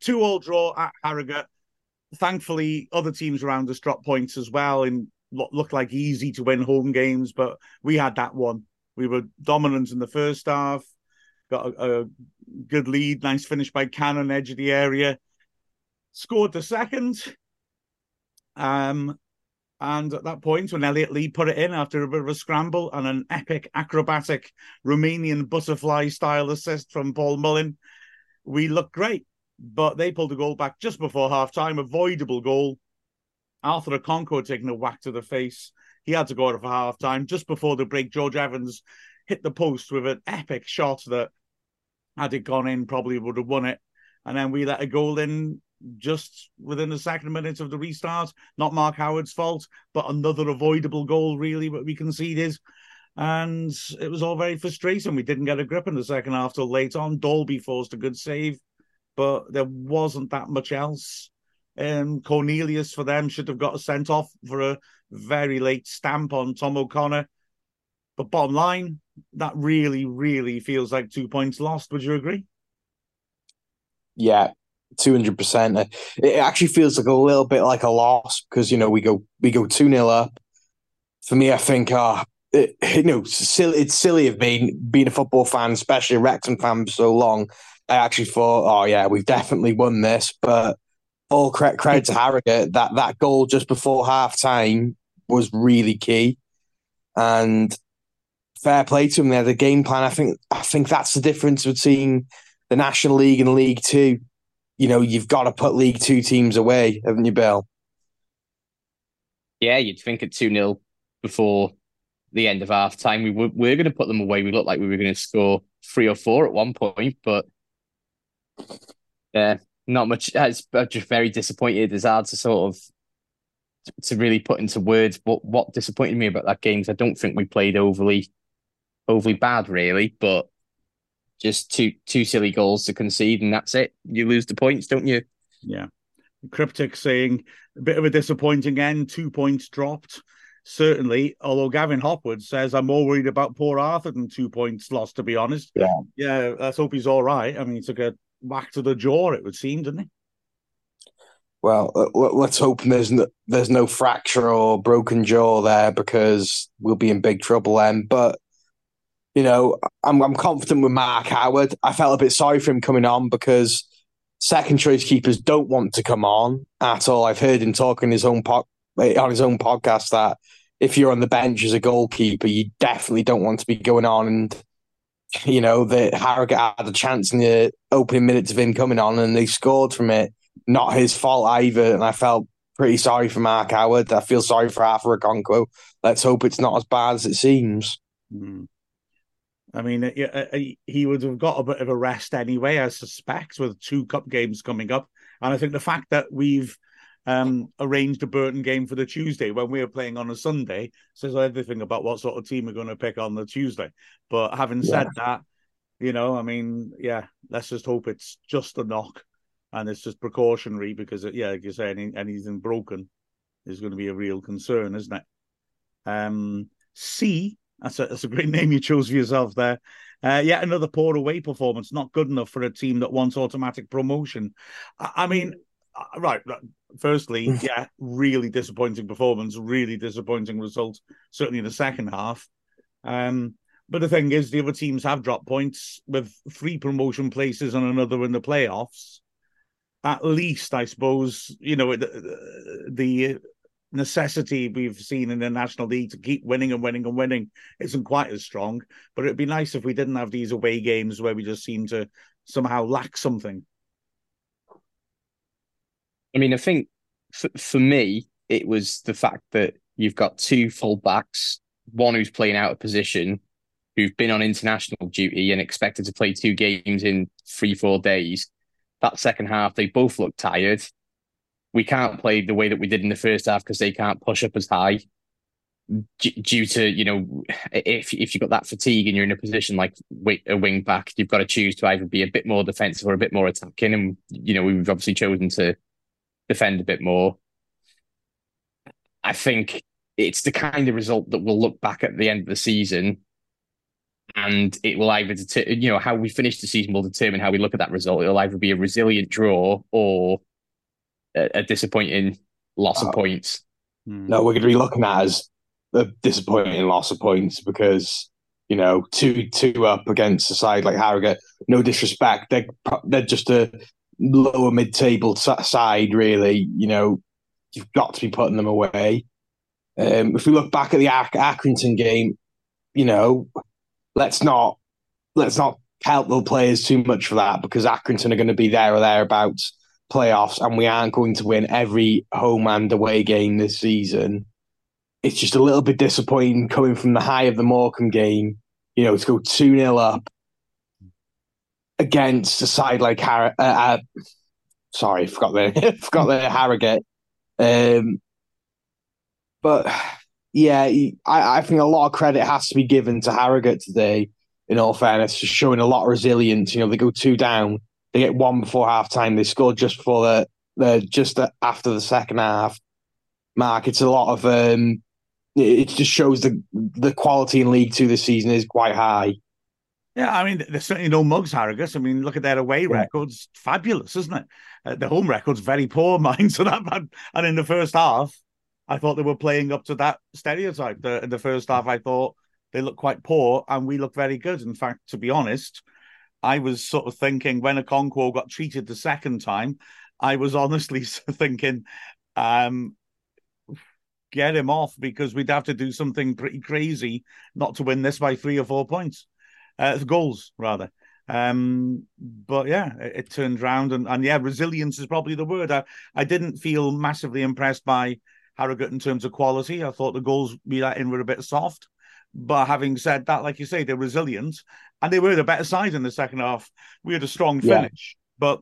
two all draw at Harrogate. Thankfully, other teams around us dropped points as well and looked like easy to win home games, but we had that one. We were dominant in the first half, got a, a good lead, nice finish by Cannon, edge of the area, scored the second. Um, and at that point, when Elliot Lee put it in after a bit of a scramble and an epic acrobatic Romanian butterfly style assist from Paul Mullin, we looked great. But they pulled the goal back just before half time, avoidable goal. Arthur had taken a whack to the face. He had to go out for half time. Just before the break, George Evans hit the post with an epic shot that, had it gone in, probably would have won it. And then we let a goal in just within the second minute of the restart. Not Mark Howard's fault, but another avoidable goal, really, what we conceded. And it was all very frustrating. We didn't get a grip in the second half till late on. Dalby forced a good save, but there wasn't that much else. Um, Cornelius for them should have got sent off for a very late stamp on Tom O'Connor. But bottom line, that really, really feels like two points lost. Would you agree? Yeah, two hundred percent. It actually feels like a little bit like a loss because you know we go we go two 0 up. For me, I think, uh, you know, silly, it's silly of me being a football fan, especially a Wrexham fan for so long. I actually thought, oh yeah, we've definitely won this. But all credit, credit to Harrogate that that goal just before half time was really key, and fair play to them. They had a game plan. I think I think that's the difference between the National League and League Two you know, you've got to put League Two teams away, haven't you, Bill? Yeah, you'd think at 2 0 before the end of half time. We were, we were going to put them away. We looked like we were going to score three or four at one point, but yeah, not much. It's just very disappointed. It's hard to sort of to really put into words what what disappointed me about that game. Is I don't think we played overly overly bad, really, but just two two silly goals to concede, and that's it. You lose the points, don't you? Yeah. Cryptic saying a bit of a disappointing end, two points dropped. Certainly, although Gavin Hopwood says I'm more worried about poor Arthur than two points lost, to be honest. Yeah. Yeah, let's hope he's all right. I mean, he took a whack to the jaw, it would seem, didn't he? Well, uh, let's hope there's no, there's no fracture or broken jaw there because we'll be in big trouble then. But you know, I'm I'm confident with Mark Howard. I felt a bit sorry for him coming on because second choice keepers don't want to come on at all. I've heard him talk his own po- eh, on his own podcast that if you're on the bench as a goalkeeper, you definitely don't want to be going on. And you know, that Harrogate had a chance in the opening minutes of him coming on, and they scored from it. Not his fault either. And I felt pretty sorry for Mark Howard. I feel sorry for Arthur Okonkwo. Let's hope it's not as bad as it seems. Mm. I mean, uh, uh, uh, he would have got a bit of a rest anyway, I suspect, with two cup games coming up. And I think the fact that we've um, arranged a Burton game for the Tuesday when we are playing on a Sunday says everything about what sort of team we're going to pick on the Tuesday. But having said yeah. that, you know, I mean, yeah, let's just hope it's just a knock and it's just precautionary because, yeah, like you say, any, anything broken is going to be a real concern, isn't it? Um, C that's a, that's a great name you chose for yourself there. Uh, yet another poor away performance, not good enough for a team that wants automatic promotion. I, I mean, uh, right. Firstly, yeah, really disappointing performance, really disappointing result, certainly in the second half. Um, but the thing is, the other teams have dropped points with three promotion places and another in the playoffs. At least, I suppose, you know, the, the necessity we've seen in the National League to keep winning and winning and winning isn't quite as strong. But it'd be nice if we didn't have these away games where we just seem to somehow lack something. I mean, I think for, for me, it was the fact that you've got two fullbacks, one who's playing out of position, who've been on international duty and expected to play two games in three, four days. That second half, they both look tired we can't play the way that we did in the first half because they can't push up as high due to you know if if you've got that fatigue and you're in a position like a wing back you've got to choose to either be a bit more defensive or a bit more attacking and you know we've obviously chosen to defend a bit more i think it's the kind of result that we'll look back at the end of the season and it will either deter- you know how we finish the season will determine how we look at that result. It'll either be a resilient draw or a, a disappointing loss Oh. of points. Hmm. No, we're going to be looking at as a disappointing loss of points because you know two two up against a side like Harrogate. No disrespect, they're they're just a lower mid table side. Really, you know, you've got to be putting them away. Um, if we look back at the Ac- Accrington game, you know, let's not let's not help the players too much for that because Accrington are going to be there or thereabouts playoffs, and we aren't going to win every home and away game this season. It's just a little bit disappointing coming from the high of the Morecambe game, you know, to go 2 0 up against a side like Har- uh, uh, sorry, forgot the forgot the Harrogate. Um, but yeah, I, I think a lot of credit has to be given to Harrogate today. In all fairness, showing a lot of resilience. You know, they go two down, they get one before half time. They score just before the, the just after the second half. Mark, it's a lot of um, it just shows the the quality in League Two this season is quite high. Yeah, I mean, there's certainly no mugs, Harrogate. I mean, look at their away Yeah. records. Fabulous, isn't it? Uh, the home record's very poor, mine. So that. And in the first half, I thought they were playing up to that stereotype. The, in the first half, I thought they looked quite poor and we looked very good. In fact, to be honest, I was sort of thinking when Okonkwo got treated the second time, I was honestly thinking, um, get him off because we'd have to do something pretty crazy not to win this by three or four points, uh, goals rather. Um, but yeah, it, it turned round and, and yeah, resilience is probably the word. I, I didn't feel massively impressed by Harrogate in terms of quality. I thought the goals we let in were a bit soft. But having said that, like you say, they're resilient and they were the better side in the second half. We had a strong Yeah. finish, but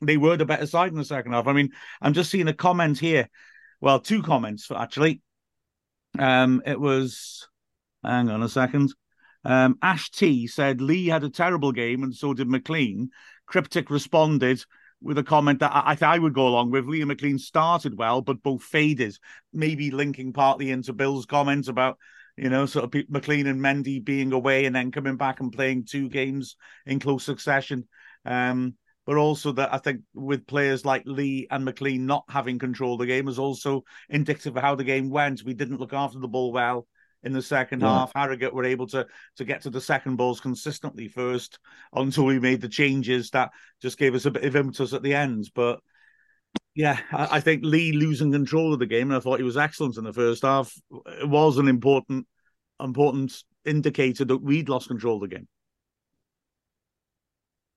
they were the better side in the second half. I mean, I'm just seeing a comment here. Well, two comments actually. Um, it was hang on a second. Um, Ash T said Lee had a terrible game and so did McClean. Cryptic responded with a comment that I, I, would go along with. Lee and McClean started well, but both faded. Maybe linking partly into Bill's comments about you know, sort of McClean and Mendy being away and then coming back and playing two games in close succession. Um, but also that I think with players like Lee and McClean not having control of the game is also indicative of how the game went. We didn't look after the ball well in the second Yeah. half. Harrogate were able to to get to the second balls consistently first until we made the changes that just gave us a bit of impetus at the end. But yeah, I, I think Lee losing control of the game, and I thought he was excellent in the first half, it was an important important indicator that we'd lost control of the game.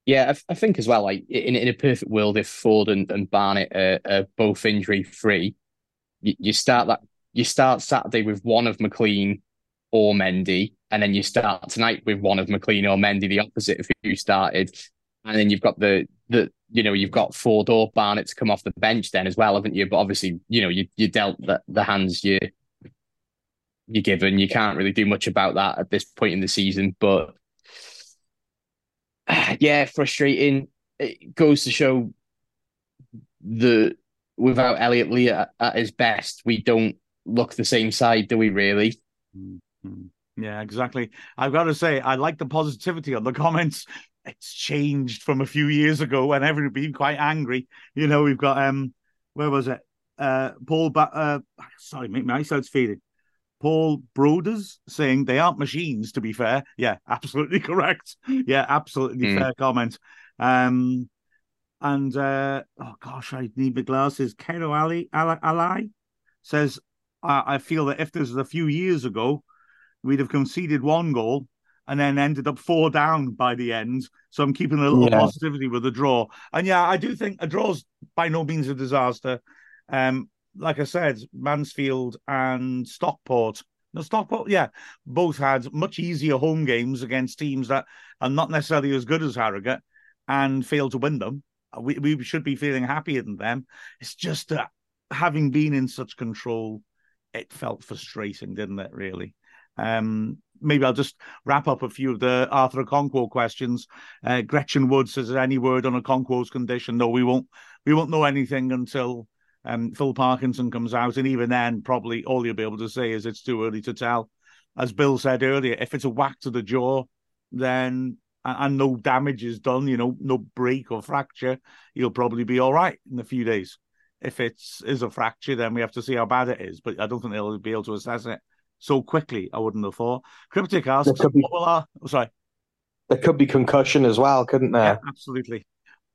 Yeah, I, I think as well. Like in in a perfect world, if Forde and, and Barnett are, are both injury free, you, you start that you start Saturday with one of McClean or Mendy, and then you start tonight with one of McClean or Mendy, the opposite of who started, and then you've got the the you know you've got Forde or Barnett to come off the bench then as well, haven't you? But obviously, you know you you dealt the, the hands you you're given. You can't really do much about that at this point in the season, but yeah, frustrating. It goes to show the without Elliot Lee at, at his best, we don't look the same side, do we? Really? Yeah, exactly. I've got to say, I like the positivity on the comments. It's changed from a few years ago when everyone been quite angry. You know, we've got um, where was it? Uh, Paul. Ba- uh, sorry, make my eyesight's fading. Paul Broders saying they aren't machines, to be fair. Yeah, absolutely correct. Yeah, absolutely Mm. fair comment. Um, and uh, oh gosh, I need my glasses. Kero Ali, Ali, Ali says, I, I feel that if this was a few years ago, we'd have conceded one goal and then ended up four down by the end. So I'm keeping a little Yeah. positivity with the draw. And yeah, I do think a draw's by no means a disaster. Um, like I said, Mansfield and Stockport. No, Stockport, yeah, both had much easier home games against teams that are not necessarily as good as Harrogate and failed to win them. We we should be feeling happier than them. It's just that having been in such control, it felt frustrating, didn't it? Really. Um, maybe I'll just wrap up a few of the Arthur Okonkwo questions. Uh, Gretchen Wood says, "Any word on Okonkwo's condition?" No, we won't. We won't know anything until um, Phil Parkinson comes out, and even then, probably all you'll be able to say is it's too early to tell. As Bill said earlier, if it's a whack to the jaw, then and no damage is done, you know, no break or fracture, he'll probably be all right in a few days. If it's is a fracture, then we have to see how bad it is. But I don't think they'll be able to assess it so quickly. I wouldn't have thought. Cryptic asks, be, what will our, oh, sorry, there could be concussion as well, couldn't there? Yeah, absolutely.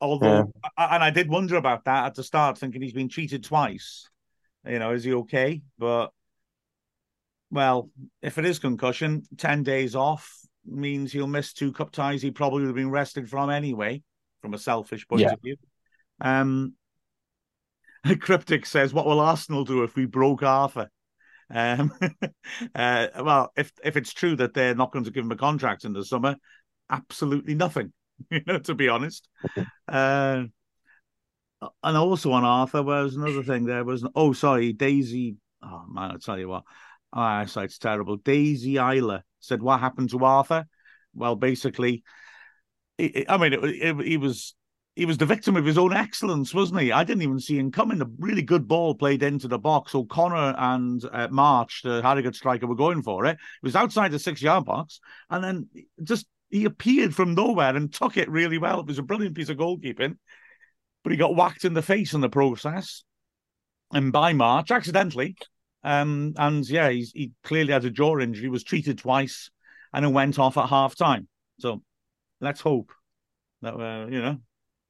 Although, yeah. and I did wonder about that at the start, thinking he's been treated twice. You know, is he okay? But well, if it is concussion, ten days off means he'll miss two cup ties he probably would have been rested from anyway, from a selfish point yeah. of view. Um, Cryptic says, "What will Arsenal do if we broke Arthur?" Um, uh, well, if if it's true that they're not going to give him a contract in the summer, absolutely nothing. You know, to be honest. Uh, and also on Arthur, was another thing. There was oh, sorry, Daisy. Oh man, I tell you what, my eyesight's terrible. Daisy Eiler said, "What happened to Arthur?" Well, basically, it, I mean, it, it, he was he was the victim of his own excellence, wasn't he? I didn't even see him coming. A really good ball played into the box. O'Connor and uh, March, the Harrogate striker, were going for it. It was outside the six yard box, and then just he appeared from nowhere and took it really well. It was a brilliant piece of goalkeeping, but he got whacked in the face in the process, and by March accidentally. Um, and yeah, he clearly had a jaw injury, was treated twice, and then went off at half time. So let's hope that uh, you know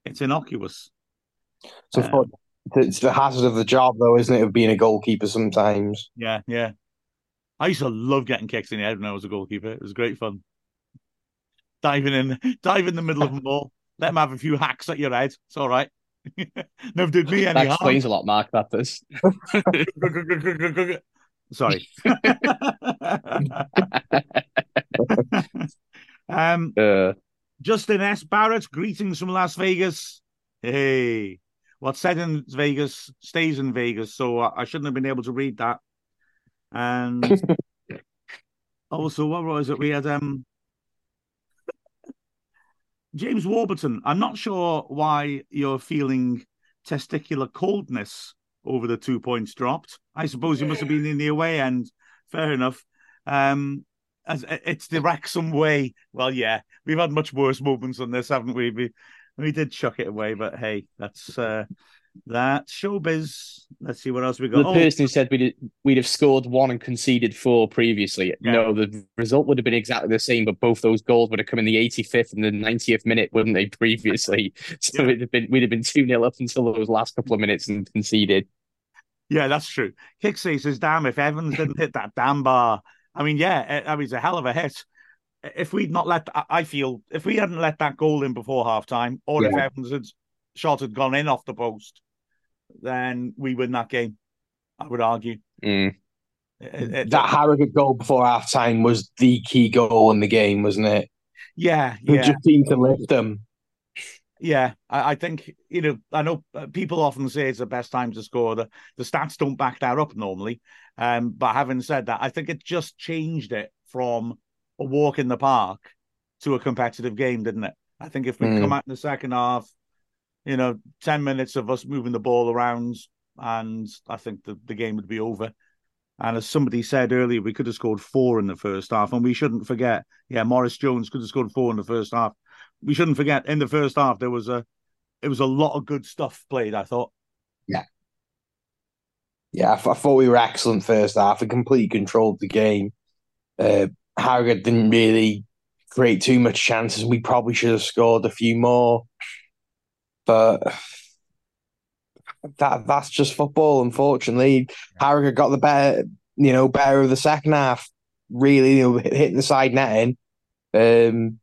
it's innocuous. So uh, it's the hazard of the job, though, isn't it, of being a goalkeeper sometimes? Yeah, yeah. I used to love getting kicks in the head when I was a goalkeeper. It was great fun. Diving in, dive in the middle of the ball, let them have a few hacks at your head. It's all right. Never did me any that explains a lot, Mark. That does. Sorry. um, uh. Justin S. Barrett, greetings from Las Vegas. Hey, what's said in Vegas stays in Vegas, so I shouldn't have been able to read that. And also, what was it? We had um James Warburton. I'm not sure why you're feeling testicular coldness over the two points dropped. I suppose you must have been in the away end. Fair enough. Um, as it's the Wrexham way. Well, yeah, we've had much worse moments on this, haven't we? We we did chuck it away, but hey, that's uh that showbiz. Let's see what else we got. The oh. person who said we'd we'd have scored one and conceded four previously. Yeah. No, the result would have been exactly the same, but both those goals would have come in the 85th and the 90th minute, wouldn't they? Previously, so yeah. it'd have been we'd have been two 0 up until those last couple of minutes and conceded. Yeah, that's true. Kixie says, "Damn, if Evans didn't hit that damn bar." I mean, yeah, I mean, it's a hell of a hit. If we'd not let, I feel, if we hadn't let that goal in before half time, or yeah. if Evans' had, shot had gone in off the post, then we win that game. I would argue. Mm. It, it, that Harrogate goal before half time was the key goal in the game, wasn't it? Yeah, yeah. It just seemed to lift them. Yeah, I, I, think you know. I know uh, people often say it's the best time to score. The the stats don't back that up normally. Um, but having said that, I think it just changed it from a walk in the park to a competitive game, didn't it? I think if we mm. come out in the second half, you know, 10 minutes of us moving the ball around, and I think the, the game would be over. And as somebody said earlier, we could have scored four in the first half, and we shouldn't forget. Yeah, Morris Jones could have scored four in the first half. We shouldn't forget in the first half there was a, it was a lot of good stuff played. I thought. Yeah, I, I thought we were excellent first half. We completely controlled the game. Uh, Harrogate didn't really create too much chances. We probably should have scored a few more, but that that's just football. Unfortunately, Harrogate got the better, you know, better of the second half. Really, you know, hitting the side netting. Um,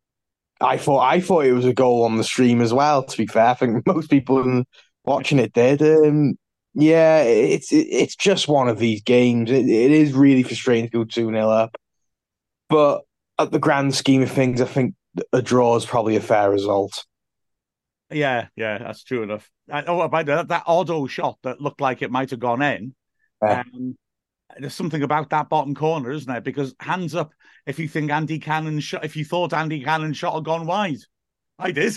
I thought I thought it was a goal on the stream as well. To be fair, I think most people watching it did. Um, yeah, it's it's just one of these games. It, it is really frustrating to go 2 0 up. But at the grand scheme of things, I think a draw is probably a fair result. Yeah, yeah, that's true enough. oh, by the, that auto shot that looked like it might have gone in. Yeah. Um, there's something about that bottom corner, isn't there? Because hands up if you think Andy Cannon shot, if you thought Andy Cannon shot had gone wide. I did.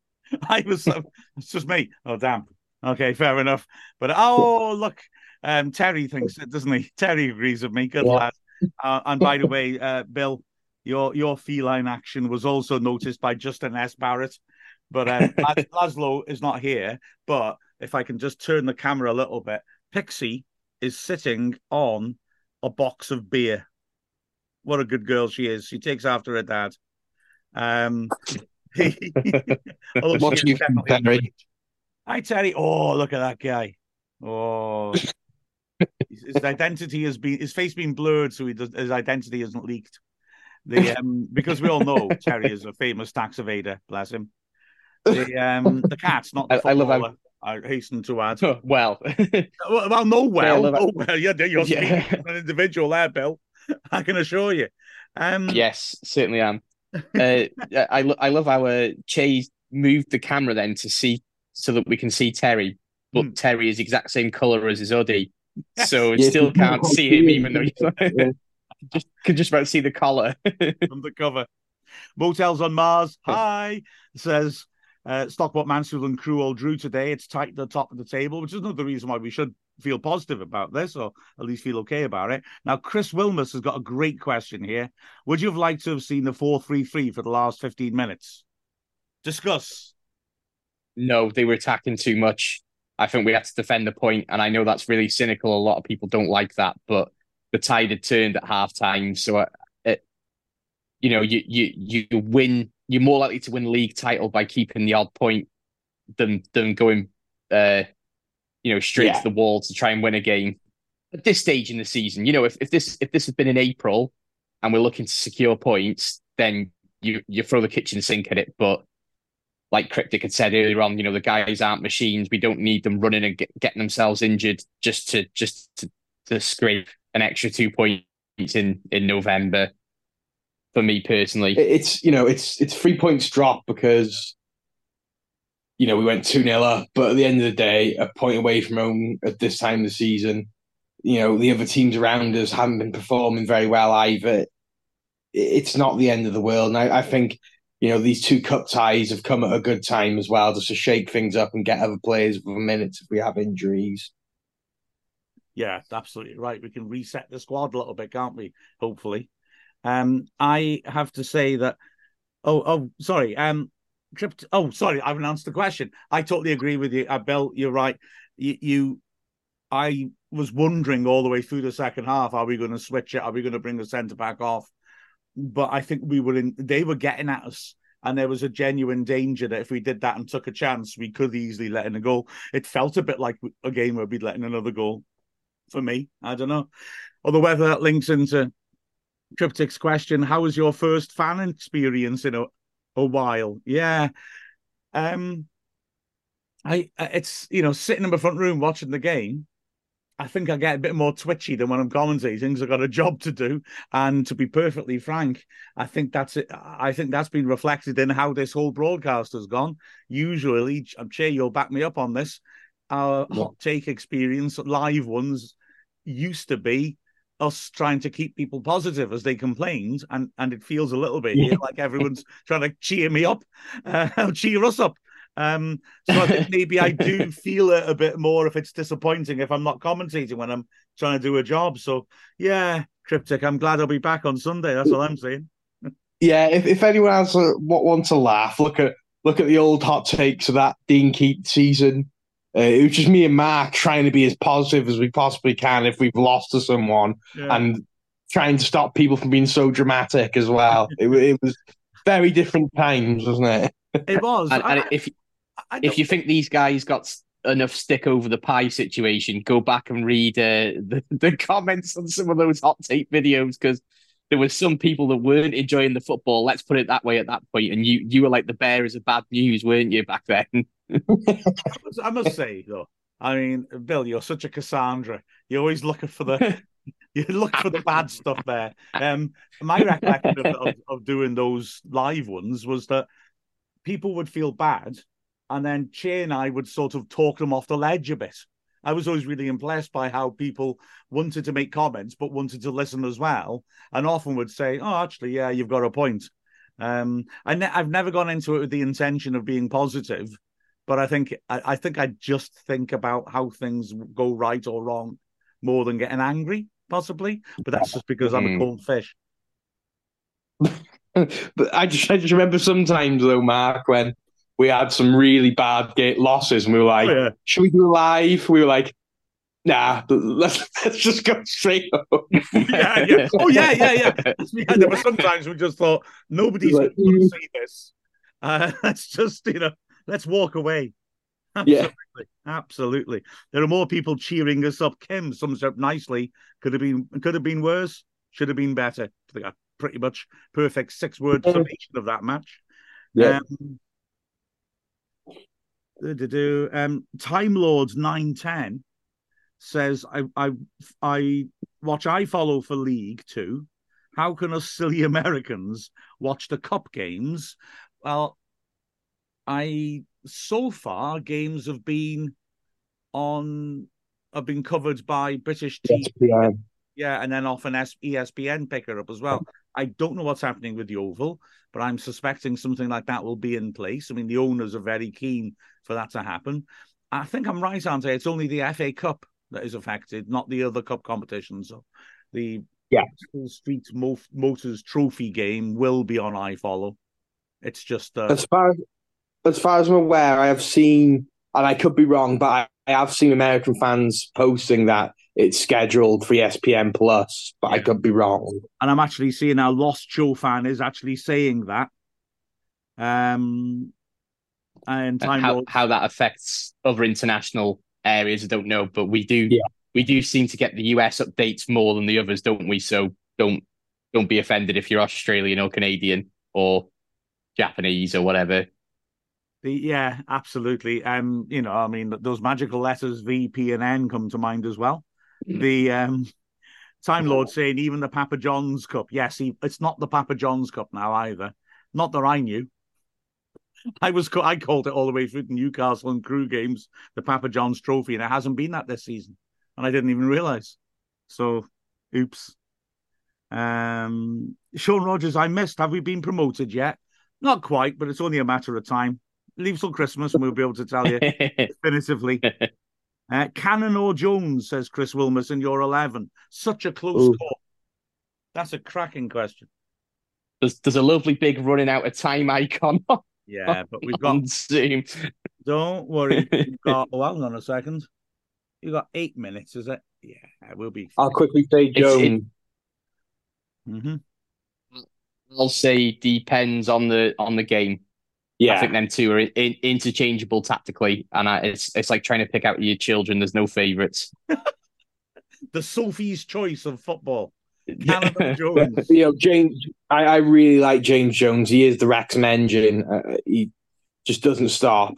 I was, so, it's just me. Oh, damn. Okay, fair enough. But oh, look, um, Terry thinks it, doesn't he? Terry agrees with me. Good yeah. lad. Uh, and by the way, uh, Bill, your your feline action was also noticed by Justin S. Barrett. But um, Laszlo is not here. But if I can just turn the camera a little bit, Pixie is sitting on a box of beer. What a good girl she is. She takes after her dad. Um, what you Terry? Hi, Terry. Oh, look at that guy. Oh, his identity has been his face been blurred, so he does, his identity isn't leaked. The um, because we all know Terry is a famous tax evader. Bless him. The um, the cat's not. The I, I love how. I hasten to add. well, well, no, well, no, well. Yeah, you're yeah. an individual there, Bill. I can assure you. Um, yes, certainly am. uh, I I love how uh, Chase moved the camera then to see so that we can see Terry, but hmm. Terry is exact same color as his hoodie, so yeah, still can't see him even though he's just can just about see the collar from the cover. Motels on Mars. Hi says uh, Stockport Mansfield and Crewe all drew today. It's tight at the top of the table, which is another reason why we should feel positive about this, or at least feel okay about it. Now, Chris Wilmus has got a great question here. Would you have liked to have seen the 4 3 3 for the last 15 minutes? Discuss. No, they were attacking too much. I think we had to defend the point, and I know that's really cynical. A lot of people don't like that, but the tide had turned at half time. So, uh, it, you know, you you you win. You're more likely to win league title by keeping the odd point than than going, uh, you know, straight yeah. to the wall to try and win a game. At this stage in the season, you know, if, if this if this had been in April and we're looking to secure points, then you you throw the kitchen sink at it. But like Cryptic had said earlier on, you know, the guys aren't machines. We don't need them running and get, getting themselves injured just to just to, to scrape an extra two points in in November. For me personally, it's you know it's it's three points drop because you know we went two 0 up, but at the end of the day, a point away from home at this time of the season. You know the other teams around us haven't been performing very well either. It's not the end of the world, and I, I think you know these two cup ties have come at a good time as well, just to shake things up and get other players for minutes if we have injuries. Yeah, absolutely right. We can reset the squad a little bit, can't we? Hopefully. Um, I have to say that. Oh, oh, sorry. Um, oh, sorry. I've announced the question. I totally agree with you, uh, Bill. You're right. You, you, I was wondering all the way through the second half: Are we going to switch it? Are we going to bring the centre back off? But I think we were in. They were getting at us and there was a genuine danger that if we did that and took a chance, we could easily let in a goal. It felt a bit like a game where we'd let in another goal for me. I don't know. Although whether that links into Cryptic's question, how was your first fan experience in a, a while? Yeah. Um I it's you know, sitting in the front room watching the game. I think I get a bit more twitchy than when I'm commentating because I've got a job to do. And to be perfectly frank, I think that's it. I think that's been reflected in how this whole broadcast has gone. Usually, I'm sure you'll back me up on this. Our hot take experience, live ones, used to be us trying to keep people positive as they complained, and and it feels a little bit yeah. like everyone's trying to cheer me up, uh, cheer us up. Um, so I think maybe I do feel it a bit more if it's disappointing if I'm not commentating when I'm trying to do a job. So yeah, cryptic. I'm glad I'll be back on Sunday. That's all I'm saying. yeah, if, if anyone has a, wants to laugh, look at look at the old hot takes of that Dean Keates season. Uh, it was just me and Mark trying to be as positive as we possibly can if we've lost to someone, yeah. and trying to stop people from being so dramatic as well. it, it, was very different times, wasn't it? It was. and, and if if you think these guys got enough stick over the pie situation, go back and read uh, the the comments on some of those hot take videos because there were some people that weren't enjoying the football. Let's put it that way at that point, and you you were like the bearers of bad news, weren't you back then? I must say though, I mean, Bill, you're such a Cassandra. You're always looking for the you look for the bad stuff there. Um, my recollection of, of, of, doing those live ones was that people would feel bad, and then Chay and I would sort of talk them off the ledge a bit. I was always really impressed by how people wanted to make comments but wanted to listen as well, and often would say, "Oh, actually, yeah, you've got a point." Um, I ne- I've never gone into it with the intention of being positive but I think I, I think I just think about how things go right or wrong more than getting angry, possibly. But that's just because I'm a mm. cold fish. but I just I just remember sometimes though, Mark, when we had some really bad gate losses, and we were like, Oh, yeah. "Should we do live?" We were like, "Nah, let's let's just go straight home." yeah, yeah. Oh, yeah, yeah, yeah. yeah. There were sometimes we just thought nobody's Like, going to mm. see this. Uh, let's just, you know, let's walk away. Yeah. Absolutely, absolutely. There are more people cheering us up. Kim sums up nicely. Could have been, could have been worse. Should have been better. I think a pretty much perfect six-word summation of that match. Yeah. Um. Um, Time Lords nine ten says, "I I I watch iFollow for League Two. How can us silly Americans watch the Cup games? Well, I so far games have been on have been covered by British TV Yeah. yeah, and then often S- ESPN pick her up as well. I don't know what's happening with the Oval, but I'm suspecting something like that will be in place. I mean, the owners are very keen for that to happen. I think I'm right, aren't I? It's only the FA Cup that is affected, not the other cup competitions. So the Yeah. Street Mo- Motors Trophy game will be on iFollow. It's just uh, As far as far as I'm aware, I have seen, and I could be wrong, but I, I have seen American fans posting that it's scheduled for ESPN Plus, but I could be wrong. and I'm actually seeing our Lost Show fan is actually saying that. Um, and time how, Lords- how that affects other international areas, I don't know, but we do Yeah. we do seem to get the US updates more than the others, don't we? So don't don't be offended if you're Australian or Canadian or Japanese or whatever. The, yeah, absolutely. Um, you know, I mean, those magical letters V, P, and N come to mind as well. The um, Time Lord saying even the Papa John's Cup. Yes, he, it's not the Papa John's Cup now either. Not that I knew. I was I called it all the way through the Newcastle and Crewe games, the Papa John's Trophy, and it hasn't been that this season, and I didn't even realize. So, oops. Um, Sean Rogers, I missed. Have we been promoted yet? Not quite, but it's only a matter of time. Leave till Christmas, and we'll be able to tell you definitively. Uh, Cannon or Jones, says Chris Wilmerson, you're 11. Such a close Ooh. call. That's a cracking question. there's there's a lovely big running out of time icon Yeah, but we've got, on Zoom. don't worry, we've got, oh, hang on a second. You've got eight minutes, is it? Yeah, we'll be. I'll quickly say It's- Jones. hmm I'll say depends on the on the game. Yeah, I think them two are in, interchangeable tactically, and I, it's it's like trying to pick out your children. There's no favourites. The Sophie's choice of football. Cannon Jones. you know James. I, I really like James Jones. He is the Wrexham engine. Uh, he just doesn't stop.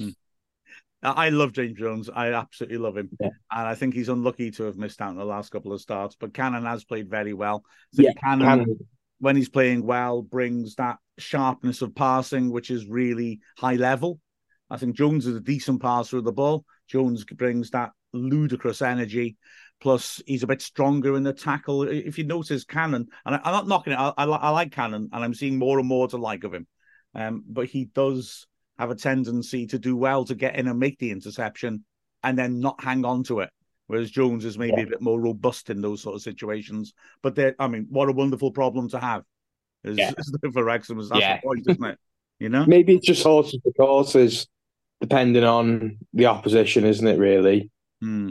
I I love James Jones. I absolutely love him. Yeah. And I think he's unlucky to have missed out on the last couple of starts. But Cannon has played very well. I think Yeah, Cannon, Cannon. When he's playing well, brings that sharpness of passing, which is really high level. I think Jones is a decent passer of the ball. Jones brings that ludicrous energy. Plus, he's a bit stronger in the tackle. If you notice, Cannon, and I, I'm not knocking it, I, I, I like Cannon, and I'm seeing more and more to like of him. Um, but he does have a tendency to do well to get in and make the interception and then not hang on to it. Whereas Jones is maybe a bit more robust in those sort of situations. But they I mean, what a wonderful problem to have. Is, Yeah. is for Wrexham, that's Yeah. the point, isn't it? You know? Maybe it's just horses for courses, depending on the opposition, isn't it? Really. Hmm.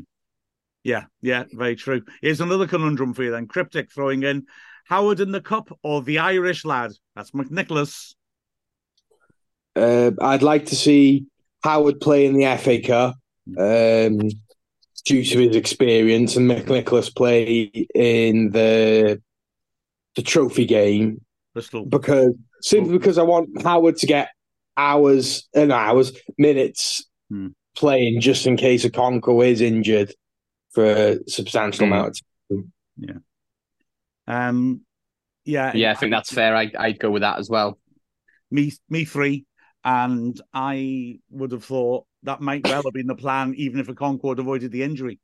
Yeah, yeah, very true. Here's another conundrum for you then. Cryptic throwing in Howard in the cup or the Irish lad? That's McNicholas. Uh, I'd like to see Howard play in the FA Cup um, due to his experience, and McNicholas play in the the trophy game Bristol. because simply because I want Howard to get hours and hours, minutes Hmm. playing just in case a Okonkwo is injured for a substantial Hmm. amount. Of Um yeah, Yeah, I think that's fair. I I'd go with that as well. me me three. And I would have thought that might well have been the plan, even if Okonkwo avoided the injury.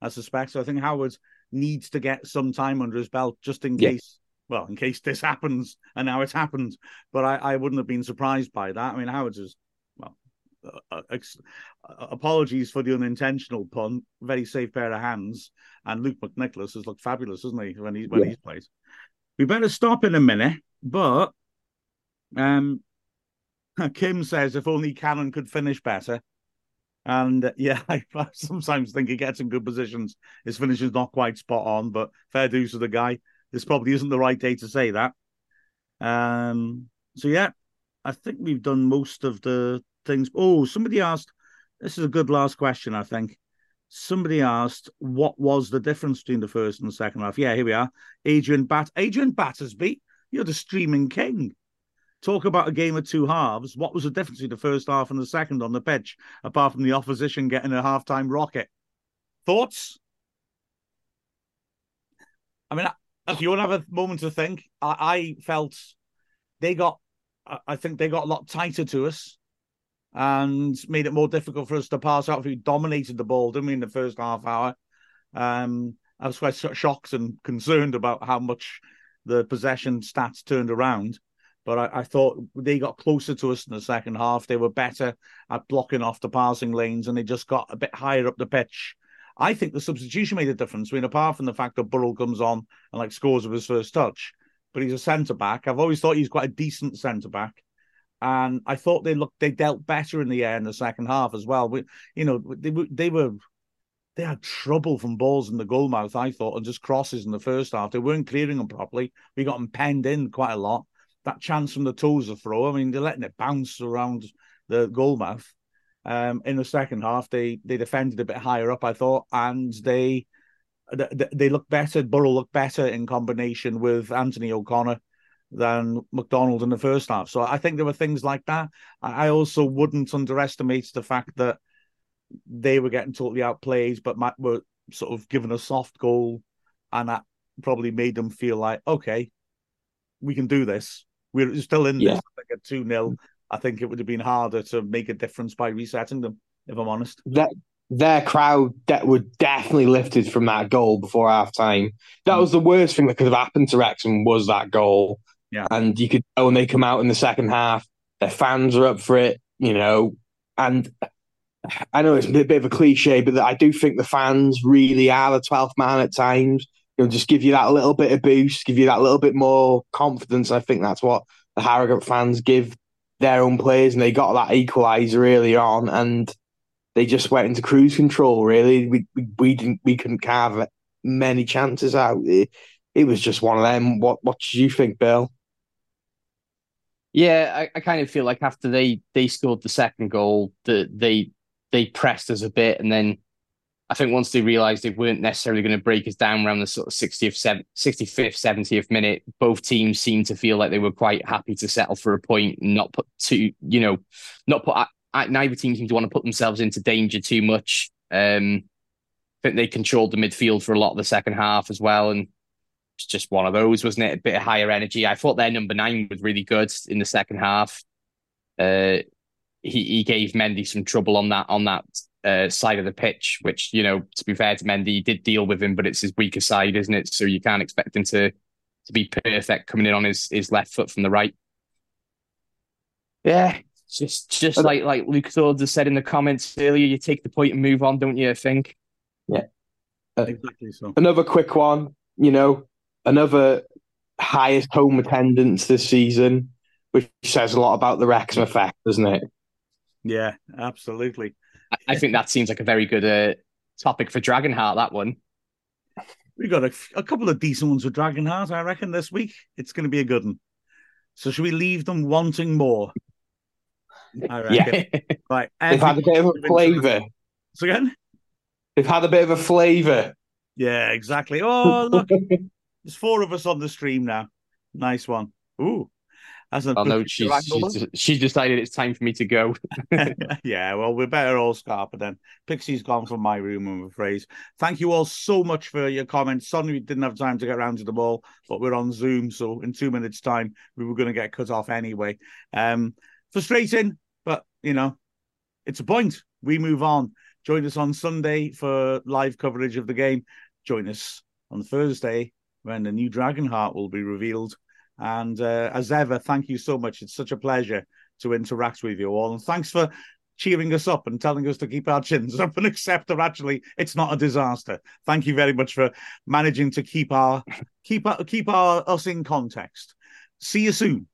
I suspect. So I think Howard needs to get some time under his belt just in Yeah. case. Well, in case this happens, and now it's happened. But I, I wouldn't have been surprised by that. I mean, Howard's is well. Uh, uh, ex- uh, apologies for the unintentional pun. Very safe pair of hands, and Luke McNicholas has looked fabulous, hasn't he? When he when Yeah. he's played. We better stop in a minute, but um, Kim says if only Cannon could finish better. And uh, yeah, I, sometimes think he gets in good positions. His finish is not quite spot on, but fair dues to the guy. This probably isn't the right day to say that. Um, so yeah, I think we've done most of the things. Oh, somebody asked. This is a good last question, I think. Somebody asked, what was the difference between the first and the second half? Yeah, here we are. Adrian Bat, Adrian Battersby, you're the streaming king. Talk about a game of two halves. What was the difference between the first half and the second on the pitch, apart from the opposition getting a halftime rocket? Thoughts? I mean, if you want to have a moment to think, I, I felt they got, I think they got a lot tighter to us and made it more difficult for us to pass out. We dominated the ball, didn't we, in the first half hour? Um, I was quite shocked and concerned about how much the possession stats turned around. But I, I, thought they got closer to us in the second half. They were better at blocking off the passing lanes, and they just got a bit higher up the pitch. I think the substitution made a difference. I mean, apart from the fact that Burrell comes on and like scores with his first touch, but he's a centre back. I've always thought he's quite a decent centre back, and I thought they looked they dealt better in the air in the second half as well. We, you know, they they were they had trouble from balls in the goal mouth. I thought, and just crosses in the first half. They weren't clearing them properly. We got them penned in quite a lot that chance from the of throw. I mean, they're letting it bounce around the goal mouth. Um, in the second half, they they defended a bit higher up, I thought, and they they, they look better. Burrell looked better in combination with Anthony O'Connor than McDonald in the first half. So I think there were things like that. I also wouldn't underestimate the fact that they were getting totally outplayed, but Matt were sort of given a soft goal, and that probably made them feel like, okay, we can do this. We're still in yeah. this. Like a 2 0. I think it would have been harder to make a difference by resetting them, if I'm honest. That their crowd that were definitely lifted from that goal before half time. That mm. was the worst thing that could have happened to Wrexham was that goal. Yeah. And you could tell when they come out in the second half, their fans are up for it, you know. And I know it's a bit, bit of a cliche, but I do think the fans really are the 12th man at times know, just give you that little bit of boost, give you that little bit more confidence. I think that's what the Harrogate fans give their own players, and they got that equaliser early on, and they just went into cruise control. Really, we we, we didn't we couldn't carve many chances out. It, it was just one of them. What what do you think, Bill? Yeah, I, I kind of feel like after they they scored the second goal, that they they pressed us a bit, and then I think once they realised they weren't necessarily going to break us down around the sort of 60th, 65th, 70th minute, both teams seemed to feel like they were quite happy to settle for a point and not put too, you know, not put, neither team seemed to want to put themselves into danger too much. Um, I think they controlled the midfield for a lot of the second half as well. And it's just one of those, wasn't it? A bit of higher energy. I thought their number nine was really good in the second half. Uh, he, he gave Mendy some trouble on that on that uh, side of the pitch, which, you know, to be fair to Mendy, did deal with him, but it's his weaker side, isn't it? So you can't expect him to to be perfect coming in on his, his left foot from the right. Yeah, just just like like Luke Thords has said in the comments earlier, you take the point and move on, don't you? I think. Yeah, uh, exactly. So another quick one, you know, another highest home attendance this season, which says a lot about the Wrexham effect, doesn't it? Yeah, absolutely. I think that seems like a very good uh, topic for Dragonheart. That one. We got a, a couple of decent ones with Dragonheart, I reckon, this week. It's going to be a good one. So should we leave them wanting more? I reckon. Yeah. Right. They've had a bit of a flavour. So again? They've had a bit of a flavour. Yeah, exactly. Oh, look. There's four of us on the stream now. Nice one. Ooh. As a oh, no, she's, she's, she's decided it's time for me to go. yeah, well, we're better all scarper then. Pixie's gone from my room, I'm afraid. Thank you all so much for your comments. Sorry we didn't have time to get around to them all, but we're on Zoom, so in two minutes' time, we were going to get cut off anyway. Um, frustrating, but you know, it's a point. We move on. Join us on Sunday for live coverage of the game. Join us on Thursday when the new Dragonheart will be revealed. And uh, as ever, thank you so much. It's such a pleasure to interact with you all. And thanks for cheering us up and telling us to keep our chins up and accept that actually it's not a disaster. Thank you very much for managing to keep our keep our, keep our us in context. See you soon.